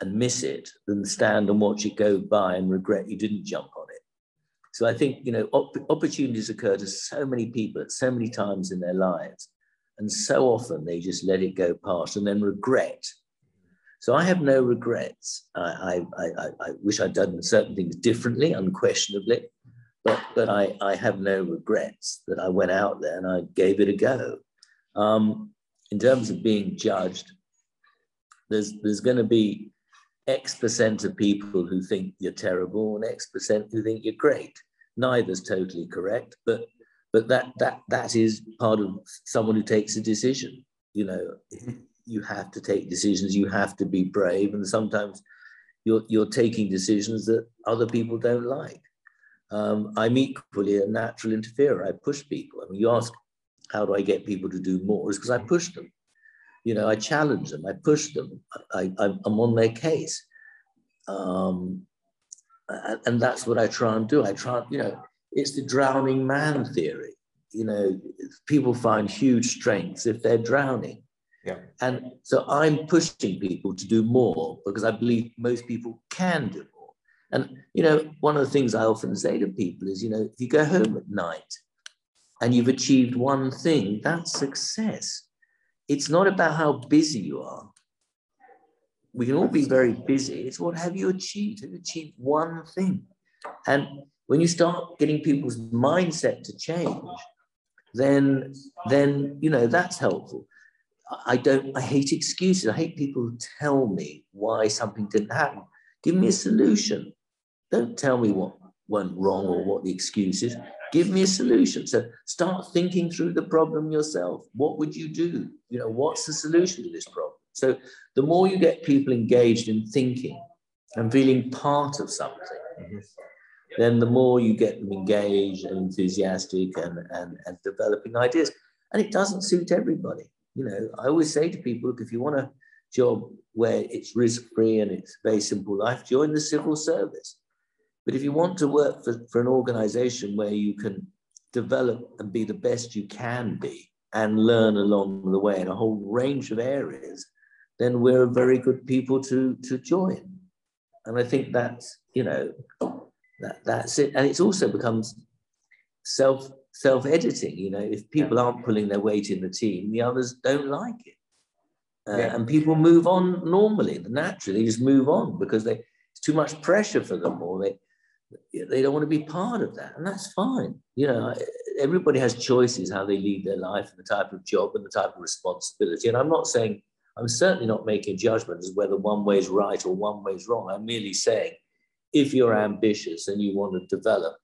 and miss it than stand and watch it go by and regret you didn't jump on it. So I think you know op- opportunities occur to so many people at so many times in their lives, and so often they just let it go past and then regret. So I have no regrets. I, I, I, I wish I'd done certain things differently, unquestionably, but but I, I have no regrets that I went out there and I gave it a go. Um, in terms of being judged, there's there's going to be X percent of people who think you're terrible and X percent who think you're great. Neither's totally correct, but but that that that is part of someone who takes a decision. You know, [laughs] you have to take decisions. You have to be brave, and sometimes you're you're taking decisions that other people don't like. Um, I'm equally a natural interferer. I push people. I mean, you ask how do I get people to do more? Is because I push them. You know, I challenge them, I push them, I, am on their case. Um, and that's what I try and do. I try, you know, it's the drowning man theory. You know, people find huge strengths if they're drowning. Yeah. And so I'm pushing people to do more because I believe most people can do more. And, you know, one of the things I often say to people is, you know, if you go home at night and you've achieved one thing, that's success. It's not about how busy you are. We can all be very busy. It's what have you achieved? Have you achieved one thing? And when you start getting people's mindset to change, then, then you know that's helpful. I don't. I hate excuses. I hate people who tell me why something didn't happen. Give me a solution. Don't tell me what went wrong or what the excuse is. Give me a solution. So start thinking through the problem yourself. What would you do? You know, what's the solution to this problem? So the more you get people engaged in thinking and feeling part of something, mm-hmm. then the more you get them engaged and enthusiastic and, and, and developing ideas. And it doesn't suit everybody. You know, I always say to people, look, if you want a job where it's risk-free and it's very simple life, join the civil service but if you want to work for, for an organization where you can develop and be the best you can be and learn along the way in a whole range of areas, then we're very good people to, to join. And I think that's, you know, that, that's it. And it also becomes self self-editing, you know, if people aren't pulling their weight in the team, the others don't like it. Uh, yeah. And people move on normally, naturally, they just move on because they, it's too much pressure for them or they, they don't want to be part of that and that's fine you know everybody has choices how they lead their life and the type of job and the type of responsibility and i'm not saying i'm certainly not making judgments as whether one way is right or one way is wrong i'm merely saying if you're ambitious and you want to develop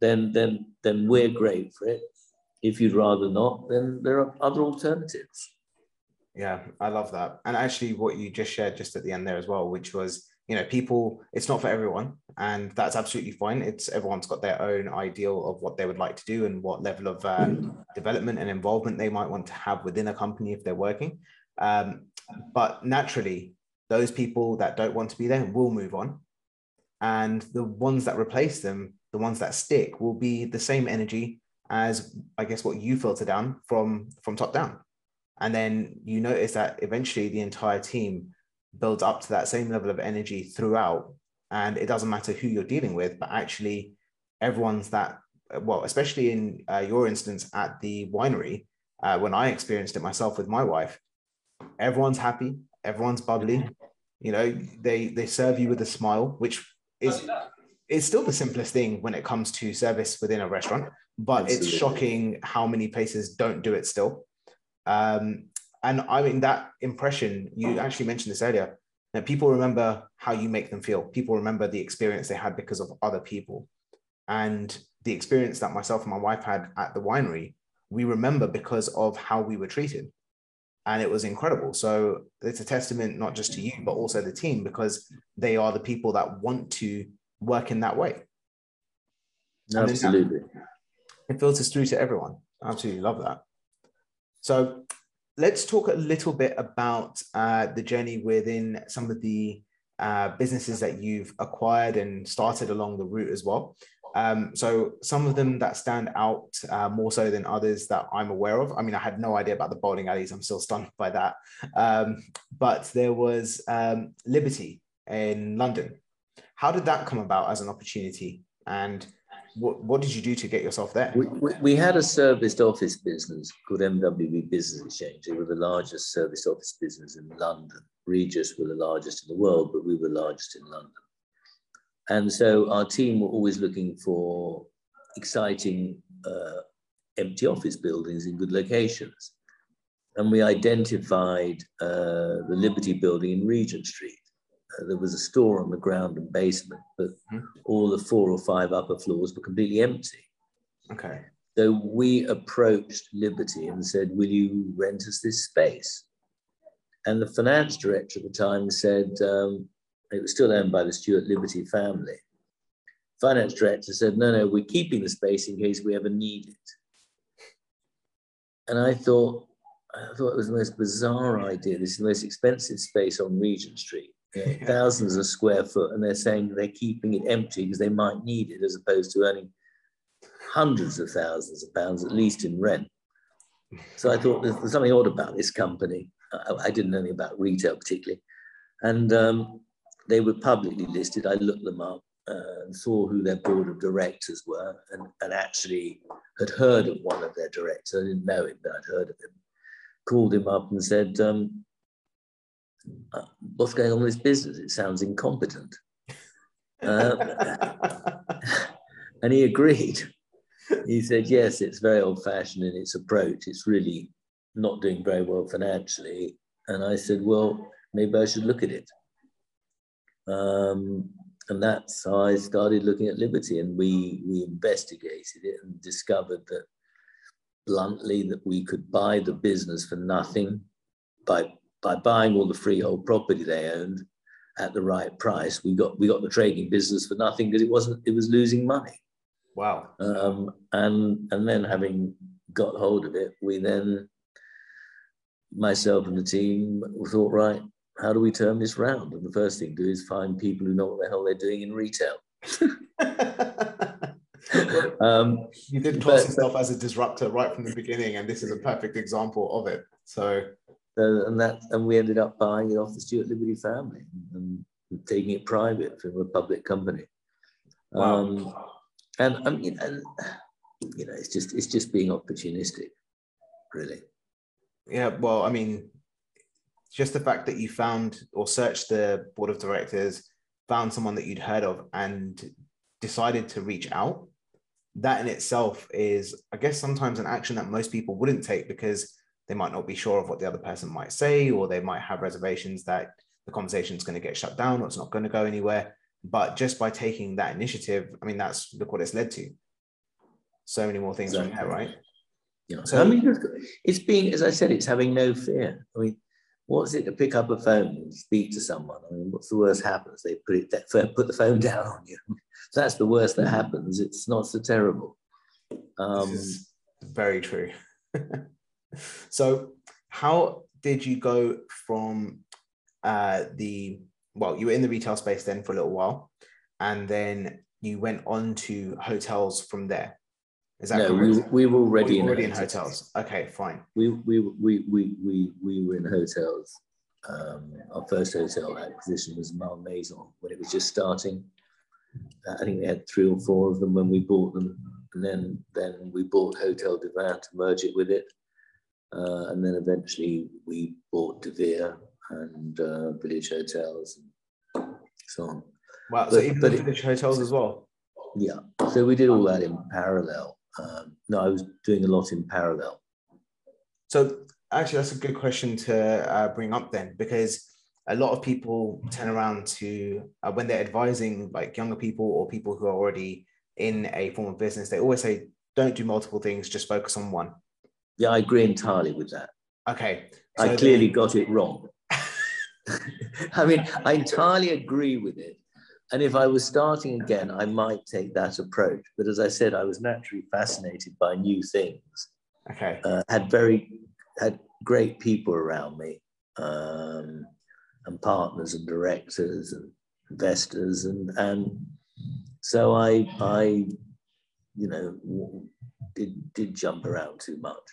then then then we're great for it. If you'd rather not then there are other alternatives. Yeah i love that. And actually what you just shared just at the end there as well which was you know people it's not for everyone and that's absolutely fine. It's everyone's got their own ideal of what they would like to do and what level of uh, development and involvement they might want to have within a company if they're working. Um, but naturally those people that don't want to be there will move on. And the ones that replace them the ones that stick will be the same energy as i guess what you filter down from from top down and then you notice that eventually the entire team builds up to that same level of energy throughout. And it doesn't matter who you're dealing with, but actually everyone's that, well, especially in uh, your instance at the winery, uh, when I experienced it myself with my wife, everyone's happy, everyone's bubbly. You know, they they serve you with a smile, which is is still the simplest thing when it comes to service within a restaurant. But Absolutely. it's shocking how many places don't do it still. Um, and I mean, that impression, you actually mentioned this earlier, that people remember how you make them feel. People remember the experience they had because of other people. And the experience that myself and my wife had at the winery, we remember because of how we were treated. and it was incredible. So it's a testament not just to you, but also the team because they are the people that want to work in that way. Absolutely. It filters through to everyone. Absolutely love that. So let's talk a little bit about uh, the journey within some of the uh, businesses that you've acquired and started along the route as well. Um, so some of them that stand out uh, more so than others that I'm aware of. I mean, I had no idea about the bowling alleys. I'm still stunned by that. Um, but there was um, Liberty in London. How did that come about as an opportunity? And what, what did you do to get yourself there? We, we, we, had a serviced office business called MWB Business Exchange. They were the largest serviced office business in London. Regus were the largest in the world, but we were largest in London. And so our team were always looking for exciting uh, empty office buildings in good locations. And we identified uh, the Liberty building in Regent Street there was a store on the ground and basement, but mm-hmm. all the four or five upper floors were completely empty. Okay. So we approached Liberty and said, Will you rent us this space? And the finance director at the time said, um, it was still owned by the Stewart Liberty family. Finance director said, No, no, we're keeping the space in case we ever need it. And I thought, I thought it was the most bizarre idea. This is the most expensive space on Regent Street [laughs] thousands of square foot, and they're saying they're keeping it empty because they might need it, as opposed to earning hundreds of thousands of pounds at least in rent. So I thought there's, something odd about this company. I, I, didn't know anything about retail particularly, and um, they were publicly listed. I looked them up uh, and saw who their board of directors were, and, and actually had heard of one of their directors. I didn't know him, but I'd heard of him. Called him up and said, um, uh, what's going on with this business? It sounds incompetent. Um, [laughs] and he agreed. He said, yes, it's very old fashioned in its approach. It's really not doing very well financially. And I said, well, maybe I should look at it. Um, and that's how I started looking at Liberty. And we, we investigated it and discovered that bluntly that we could buy the business for nothing by by buying all the freehold property they owned at the right price, we got we got the trading business for nothing because it wasn't it was losing money. Wow. Um, and and then having got hold of it, we then myself and the team thought, right, how do we turn this round? And the first thing to do is find people who know what the hell they're doing in retail. [laughs] um, you did class yourself as a disruptor right from the beginning, and this is a perfect example of it. So uh, and that and we ended up buying it off the Stewart Liberty family and, and taking it private from a public company. Wow. Um, and I mean, and, you know, it's just it's just being opportunistic, really. Yeah, well, I mean, just the fact that you found or searched the board of directors, found someone that you'd heard of, and decided to reach out. That in itself is, I guess, sometimes an action that most people wouldn't take because they might not be sure of what the other person might say, or they might have reservations that the conversation is going to get shut down or it's not going to go anywhere. But just by taking that initiative, I mean, that's look what it's led to. So many more things exactly. from there, right? Yeah. So I mean, it's being, as I said, it's having no fear. I mean, what's it to pick up a phone and speak to someone? I mean, what's the worst happens? They put it put the phone [laughs] down on you. that's the worst that happens. It's not so terrible. Um, very true. [laughs] so, how did you go from uh, the well, you were in the retail space then for a little while, and then you went on to hotels from there. Is that no, correct? we, we were already, already in, hotels. in hotels. Okay, fine. We we we we we, we were in hotels. Um, our first hotel acquisition was Malmaison when it was just starting. Uh, I think we had three or four of them when we bought them, and then then we bought Hotel du Vin to merge it with it. Uh, and then eventually we bought De Vere and uh, Village Hotels and so on. Wow, but, so even but Village it, Hotels as well? Yeah, so we did all that in parallel. Um, no, I was doing a lot in parallel. So actually, that's a good question to uh, bring up then, because a lot of people turn around to uh, when they're advising like younger people or people who are already in a form of business, they always say, "Don't do multiple things; just focus on one." Yeah, I agree entirely with that. Okay. So I clearly then... got it wrong. [laughs] I mean, I entirely agree with it. And if I was starting again, I might take that approach. But as I said, I was naturally fascinated by new things. Okay. Uh, had very had great people around me, um, and partners and directors and investors, and and so I I, you know, did did jump around too much,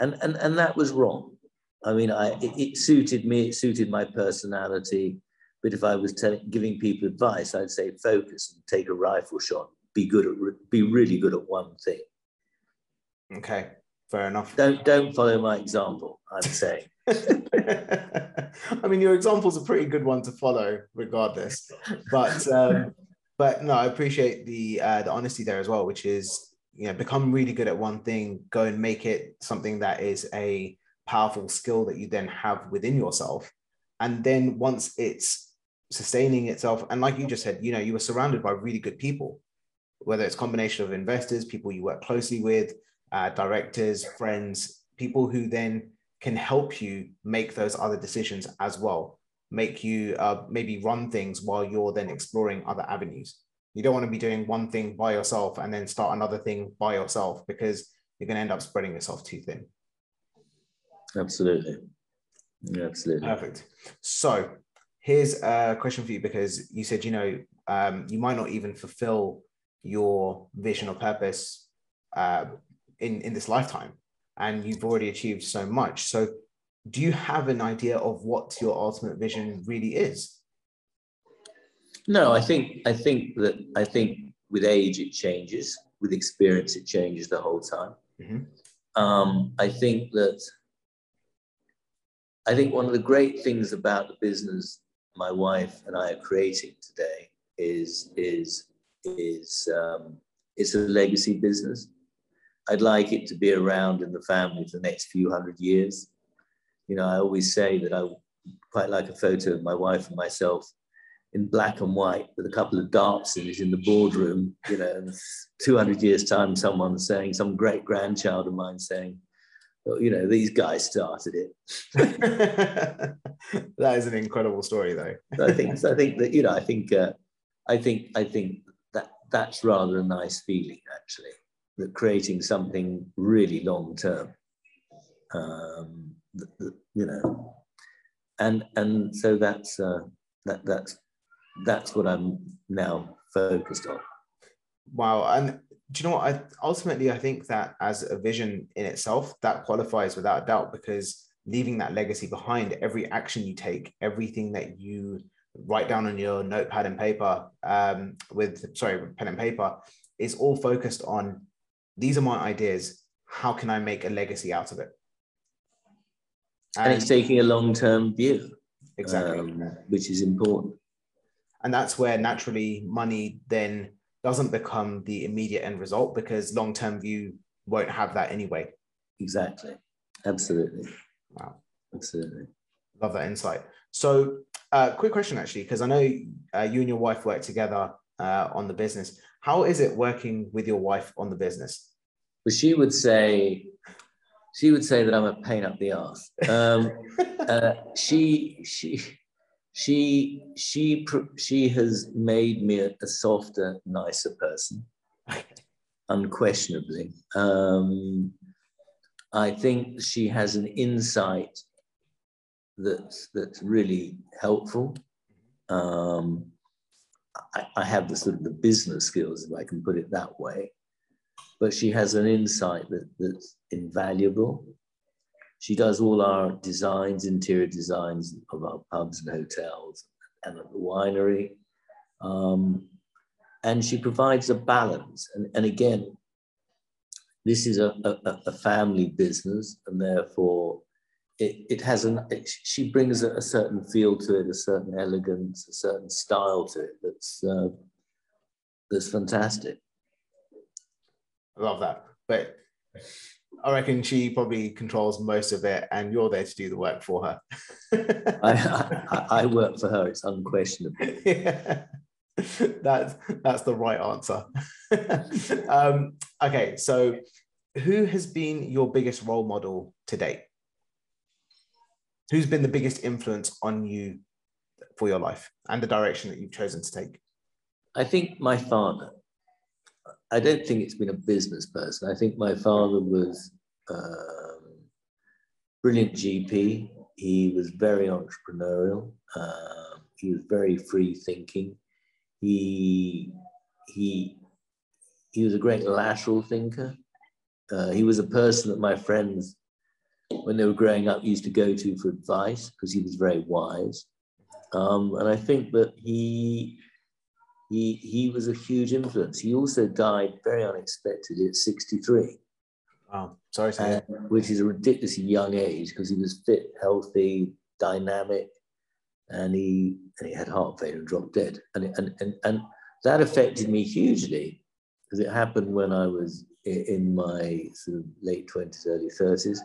and and and that was wrong. I mean, I it, it suited me. It suited my personality but if I was telling, giving people advice, I'd say focus and take a rifle shot. Be good at, be really good at one thing. Okay, fair enough. Don't don't follow my example. I'm saying. [laughs] [laughs] I mean, your example's a pretty good one to follow, regardless. But um, but no, I appreciate the uh, the honesty there as well, which is you know become really good at one thing, go and make it something that is a powerful skill that you then have within yourself, and then once it's sustaining itself. And like you just said, you know, you were surrounded by really good people, whether it's combination of investors, people you work closely with, uh, directors, friends, people who then can help you make those other decisions as well, make you uh, maybe run things while you're then exploring other avenues. You don't want to be doing one thing by yourself and then start another thing by yourself because you're going to end up spreading yourself too thin. Absolutely. Yeah, Absolutely. Perfect. So here's a question for you because you said you know um, you might not even fulfill your vision or purpose uh, in in this lifetime and you've already achieved so much so do you have an idea of what your ultimate vision really is no i think i think that i think with age it changes with experience it changes the whole time mm-hmm. um, i think that i think one of the great things about the business my wife and I are creating today is is is um, it's a legacy business. I'd like it to be around in the family for the next few hundred years. You know, I always say that I quite like a photo of my wife and myself in black and white with a couple of darts in it in the boardroom. You know, 200 years' time, someone saying, some great grandchild of mine saying, you know, these guys started it. [laughs] that is an incredible story, though. I think. I think that you know. I think. Uh, I think. I think that that's rather a nice feeling, actually. That creating something really long term. Um, you know, and and so that's uh, that that's that's what I'm now focused on. Wow, and do you know what? I ultimately I think that as a vision in itself, that qualifies without a doubt because leaving that legacy behind, every action you take, everything that you write down on your notepad and paper, um, with sorry, pen and paper, is all focused on these are my ideas. How can I make a legacy out of it? And, and it's taking a long-term view. Exactly. Um, which is important. And that's where naturally money then doesn't become the immediate end result because long term view won't have that anyway. Exactly. Absolutely. Wow. Absolutely. Love that insight. So, uh, quick question actually, because I know uh, you and your wife work together uh, on the business. How is it working with your wife on the business? Well, she would say, she would say that I'm a pain up the ass. Um, [laughs] uh, she, she, she she she has made me a, a softer, nicer person, [laughs] unquestionably. Um, I think she has an insight that's that's really helpful. Um, I, I, have the sort of the business skills, if I can put it that way, but she has an insight that, that's invaluable. She does all our designs, interior designs of our pubs and hotels and at the winery. Um, and she provides a balance. And, and again, this is a, a, a family business, and therefore it, it has an, it, she brings a, a, certain feel to it, a certain elegance, a certain style to it that's, uh, that's fantastic. I love that. But I reckon she probably controls most of it, and you're there to do the work for her. [laughs] I, I, I, work for her. It's unquestionable. Yeah. [laughs] That's that's the right answer. [laughs] um, okay, so who has been your biggest role model to date? who's been the biggest influence on you for your life and the direction that you've chosen to take? I think my father. I don't think it's been a business person. I think my father was um, brilliant GP. He was very entrepreneurial. Uh, he was very free thinking. He he he was a great lateral thinker. Uh, he was a person that my friends, when they were growing up, used to go to for advice because he was very wise. Um, and I think that he he he was a huge influence. He also died very unexpectedly at 63. Wow, sorry to hear. which is a ridiculously young age because he was fit, healthy, dynamic, and he and he had heart failure and dropped dead. And and and, and that affected me hugely because it happened when I was in my sort of late 20s, early 30s.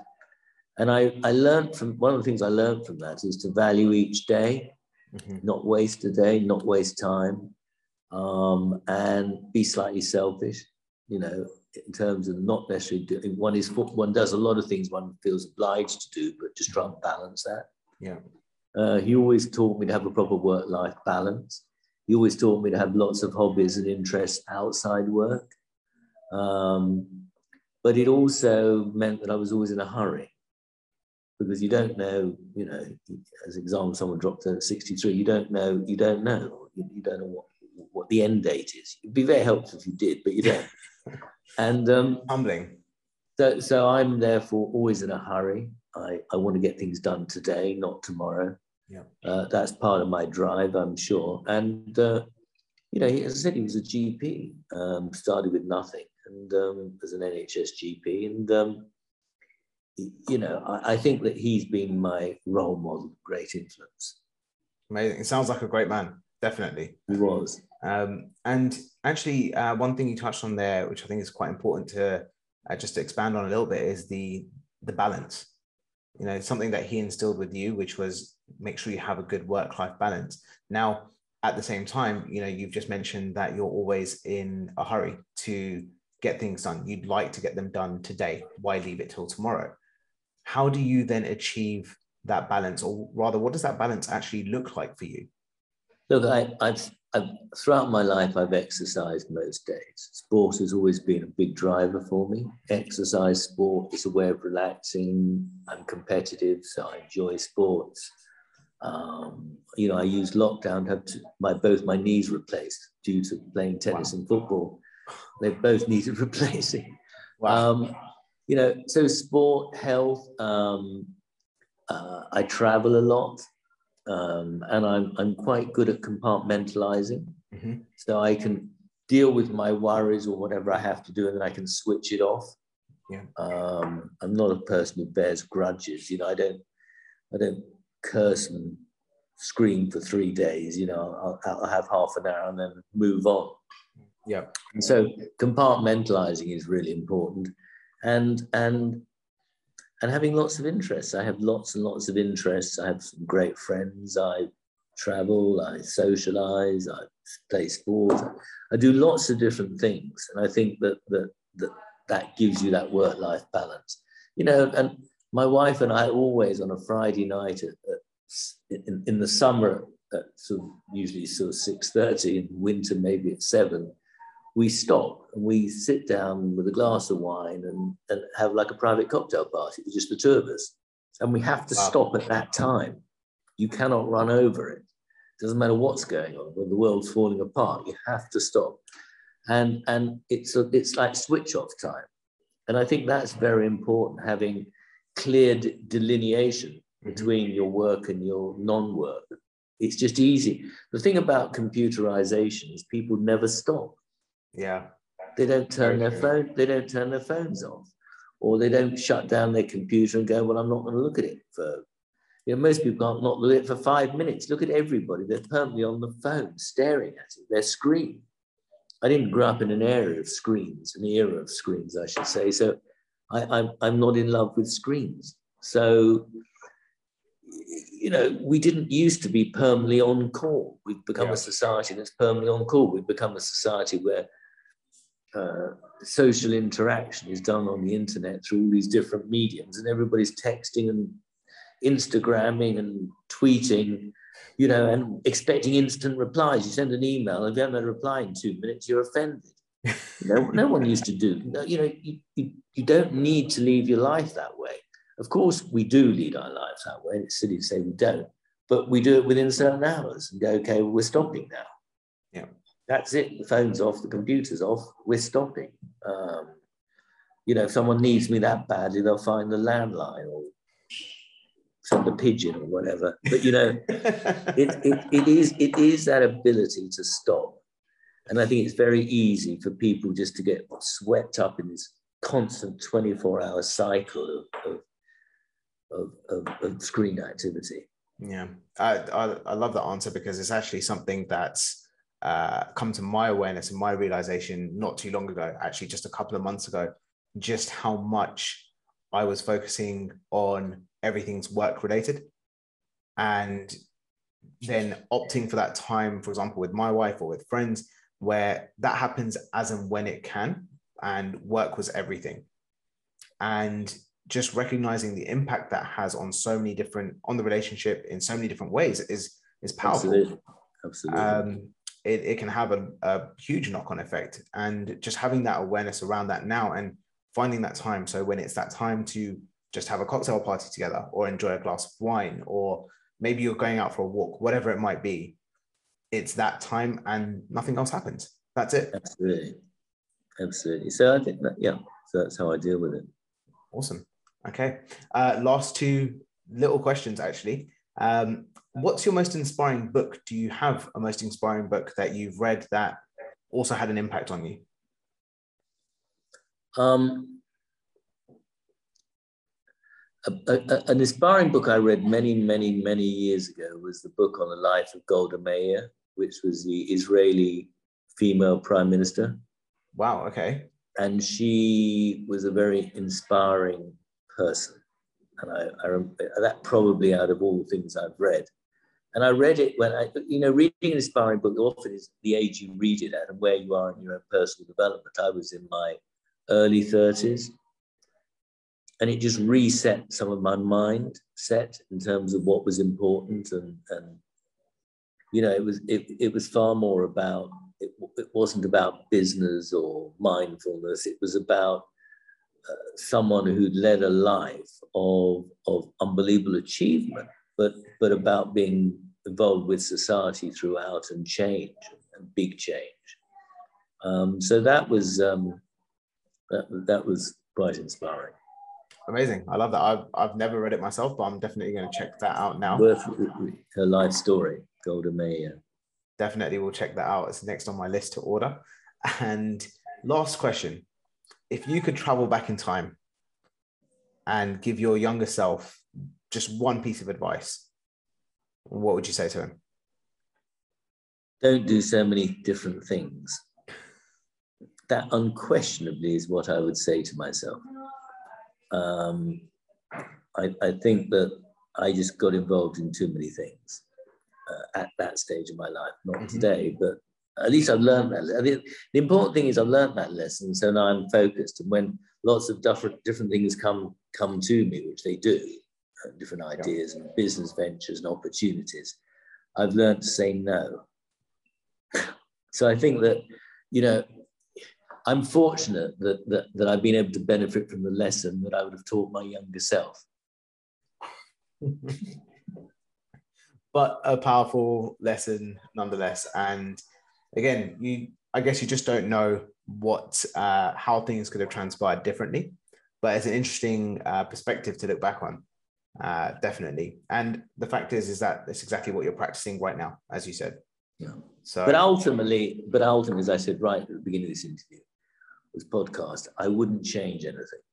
And I, I learned from one of the things I learned from that is to value each day, mm-hmm. not waste a day, not waste time, um, and be slightly selfish, you know, in terms of not necessarily doing one is one does a lot of things one feels obliged to do, but just try and balance that. Yeah. Uh, he always taught me to have a proper work life balance. He always taught me to have lots of hobbies and interests outside work. Um, but it also meant that I was always in a hurry because you don't know, you know, as example, someone dropped at 63, you don't know, you don't know, you, you don't know what, what the end date is. It'd be very helpful if you did, but you don't. [laughs] and um, humbling. So, so I'm therefore always in a hurry. I, I want to get things done today, not tomorrow. Yeah. Uh, that's part of my drive, I'm sure. And, uh, you know, as I said, he was a GP, um, started with nothing and um, as an NHS GP. And, um, you know, I, I, think that he's been my role model, great influence. Amazing. It sounds like a great man, definitely. He was. Um, and actually, uh, one thing you touched on there, which I think is quite important to uh, just to expand on a little bit, is the the balance. You know, something that he instilled with you, which was make sure you have a good work life balance. Now, at the same time, you know, you've just mentioned that you're always in a hurry to get things done. You'd like to get them done today. Why leave it till tomorrow? How do you then achieve that balance, or rather, what does that balance actually look like for you? Look, I, I've, I've, throughout my life, I've exercised most days. Sport has always been a big driver for me. Exercise, sport is a way of relaxing. I'm competitive, so I enjoy sports. Um, you know, I used lockdown to have to, my both my knees replaced due to playing tennis wow. and football. They both [laughs] needed replacing. Wow. Um, you know, so sport, health. Um, uh, I travel a lot, um, and I'm I'm quite good at compartmentalizing. Mm-hmm. So I can deal with my worries or whatever I have to do, and then I can switch it off. Yeah. Um, I'm not a person who bears grudges. You know, I don't I don't curse and scream for three days. You know, I'll, I'll have half an hour and then move on. Yeah. And so compartmentalizing is really important, and and and having lots of interests. I have lots and lots of interests. I have some great friends. I travel. I socialize. I play sport. I do lots of different things, and I think that that that that gives you that work-life balance. You know, and my wife and I always on a Friday night at, at, in, in the summer at sort of usually sort of six thirty, in winter maybe at seven we stop and we sit down with a glass of wine and, and have like a private cocktail party with just the two of us. And we have to wow. stop at that time. You cannot run over it. it. Doesn't matter what's going on, when the world's falling apart, you have to stop. And, and it's, a, it's like switch off time. And I think that's very important, having clear delineation mm-hmm. between your work and your non work. It's just easy. The thing about computerization is people never stop yeah. They don't turn their phone, they don't turn their phones off. Or they don't shut down their computer and go, well, I'm not going to look at it for you know, most people can't not look at it for five minutes. Look at everybody. They're permanently on the phone, staring at it, their screen. I didn't grow up in an area of screens, an era of screens, I should say. So I, I'm, I'm not in love with screens. So, you know, we didn't used to be permanently on call. We've become yeah. a society that's permanently on call. We've become a society where uh, social interaction is done on the internet through all these different mediums, and everybody's texting and Instagramming and tweeting, you know, and expecting instant replies. You send an email, if you haven't had a reply in two minutes, you're offended. [laughs] no, no one used to do. No, you know, you, you, you don't need to live your life that way. Of course, we do lead our lives that way. It's silly to say we don't, but we do it within certain hours and go, okay, well, we're stopping now. That's it. The phone's off, the computer's off, we're stopping. Um, you know, if someone needs me that badly, they'll find the landline or send a pigeon or whatever. But you know, [laughs] it, it, it is it is that ability to stop. And I think it's very easy for people just to get swept up in this constant 24 hour cycle of, of of, of, of screen activity. Yeah, I, I, I love that answer because it's actually something that's uh, come to my awareness and my realization not too long ago, actually just a couple of months ago, just how much I was focusing on everything's work related, and then opting for that time, for example, with my wife or with friends, where that happens as and when it can, and work was everything. And just recognizing the impact that has on so many different on the relationship in so many different ways is is powerful. Absolutely. Absolutely. Um, it, it can have a, a huge knock-on effect. And just having that awareness around that now and finding that time. So when it's that time to just have a cocktail party together or enjoy a glass of wine or maybe you're going out for a walk whatever it might be it's that time and nothing else happens. That's it. Absolutely. Absolutely. So i think that yeah so that's how i deal with it. Awesome. Okay. Uh, last two little questions, actually. Um, what's your most inspiring book? Do you have a most inspiring book that you've read that also had an impact on you? Um, a, a, an inspiring book I read many, many, many years ago was the book on the life of Golda Meir, which was the Israeli female prime minister. Wow, okay. And she was a very inspiring person. And I, I that probably out of all the things I've read. And I read it when I, you know, reading an inspiring book often is the age you read it at and where you are in your own personal development. I was in my early 30s and it just reset some of my mind set in terms of what was important and, and you know, it was, it, it was far more about, it, it wasn't about business or mindfulness. It was about uh, someone who'd led a life of, of unbelievable achievement, but, but about being involved with society throughout and change and big change. Um, so that was um, that, that was quite inspiring. Amazing. I love that. I've, I've never read it myself, but I'm definitely going to check that out now. Worth her life story, Golda Meir. Definitely will check that out. It's next on my list to order. And last question if you could travel back in time and give your younger self just one piece of advice, what would you say to him? Don't do so many different things. That unquestionably is what I would say to myself. Um, I, I, think that I just got involved in too many things uh, at that stage of my life, not mm-hmm. today, but at least I've learned that. I mean, the important thing is I've learned that lesson, so now I'm focused. And when lots of different different things come come to me, which they do, different ideas and business ventures and opportunities, I've learned to say no. [laughs] so I think that you know I'm fortunate that, that that I've been able to benefit from the lesson that I would have taught my younger self. [laughs] but a powerful lesson nonetheless, and again, you I guess you just don't know what uh, how things could have transpired differently, but it's an interesting uh, perspective to look back on, uh, definitely. And the fact is, is that it's exactly what you're practicing right now, as you said. Yeah. So, but ultimately, but ultimately, as I said right at the beginning of this interview, this podcast, I wouldn't change anything.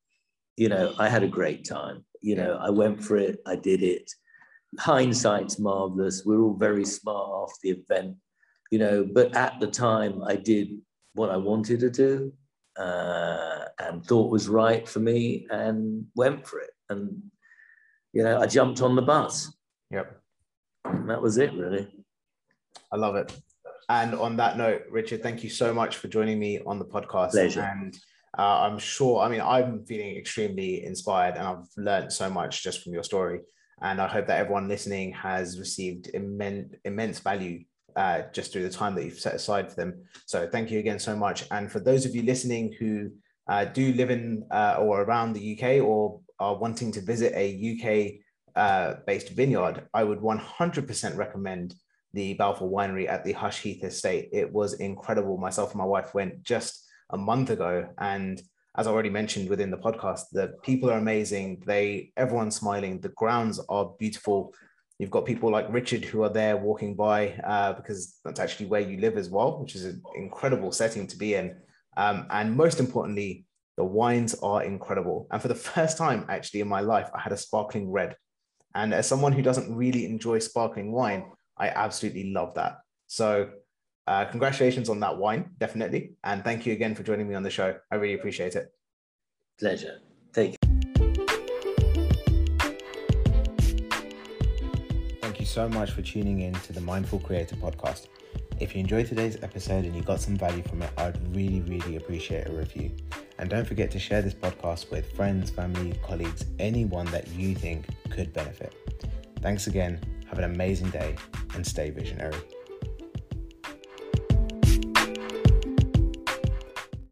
You know, I had a great time. You know, I went for it. I did it. Hindsight's marvelous. We're all very smart after the event you know, but at the time I did what I wanted to do uh, and thought was right for me and went for it. And, you know, I jumped on the bus. Yep. And that was it, really. I love it. And on that note, Richard, thank you so much for joining me on the podcast. Pleasure. And uh, I'm sure, I mean, I'm feeling extremely inspired and I've learned so much just from your story. And I hope that everyone listening has received immense, immense value uh, just through the time that you've set aside for them. So thank you again so much. And for those of you listening who uh, do live in uh, or around the UK or are wanting to visit a UK uh, based vineyard, I would 100% recommend the Balfour Winery at the Hush Heath Estate. It was incredible. Myself and my wife went just a month ago, and as I already mentioned within the podcast, the people are amazing. They everyone's smiling. The grounds are beautiful. You've got people like Richard who are there walking by uh, because that's actually where you live as well, which is an incredible setting to be in. Um, and most importantly, the wines are incredible. And for the [laughs] first time, actually, in my life, I had a sparkling red. And as someone who doesn't really enjoy sparkling wine, I absolutely love that. So, uh, congratulations on that wine, definitely. And thank you again for joining me on the show. I really appreciate it. Pleasure. Thank you. Thank you so much for tuning in to the Mindful Creator podcast. If you enjoyed today's episode and you got some value from it, I'd really, really appreciate a review. And don't forget to share this podcast with friends, family, colleagues, anyone that you think could benefit. Thanks again. Have an amazing day and stay visionary.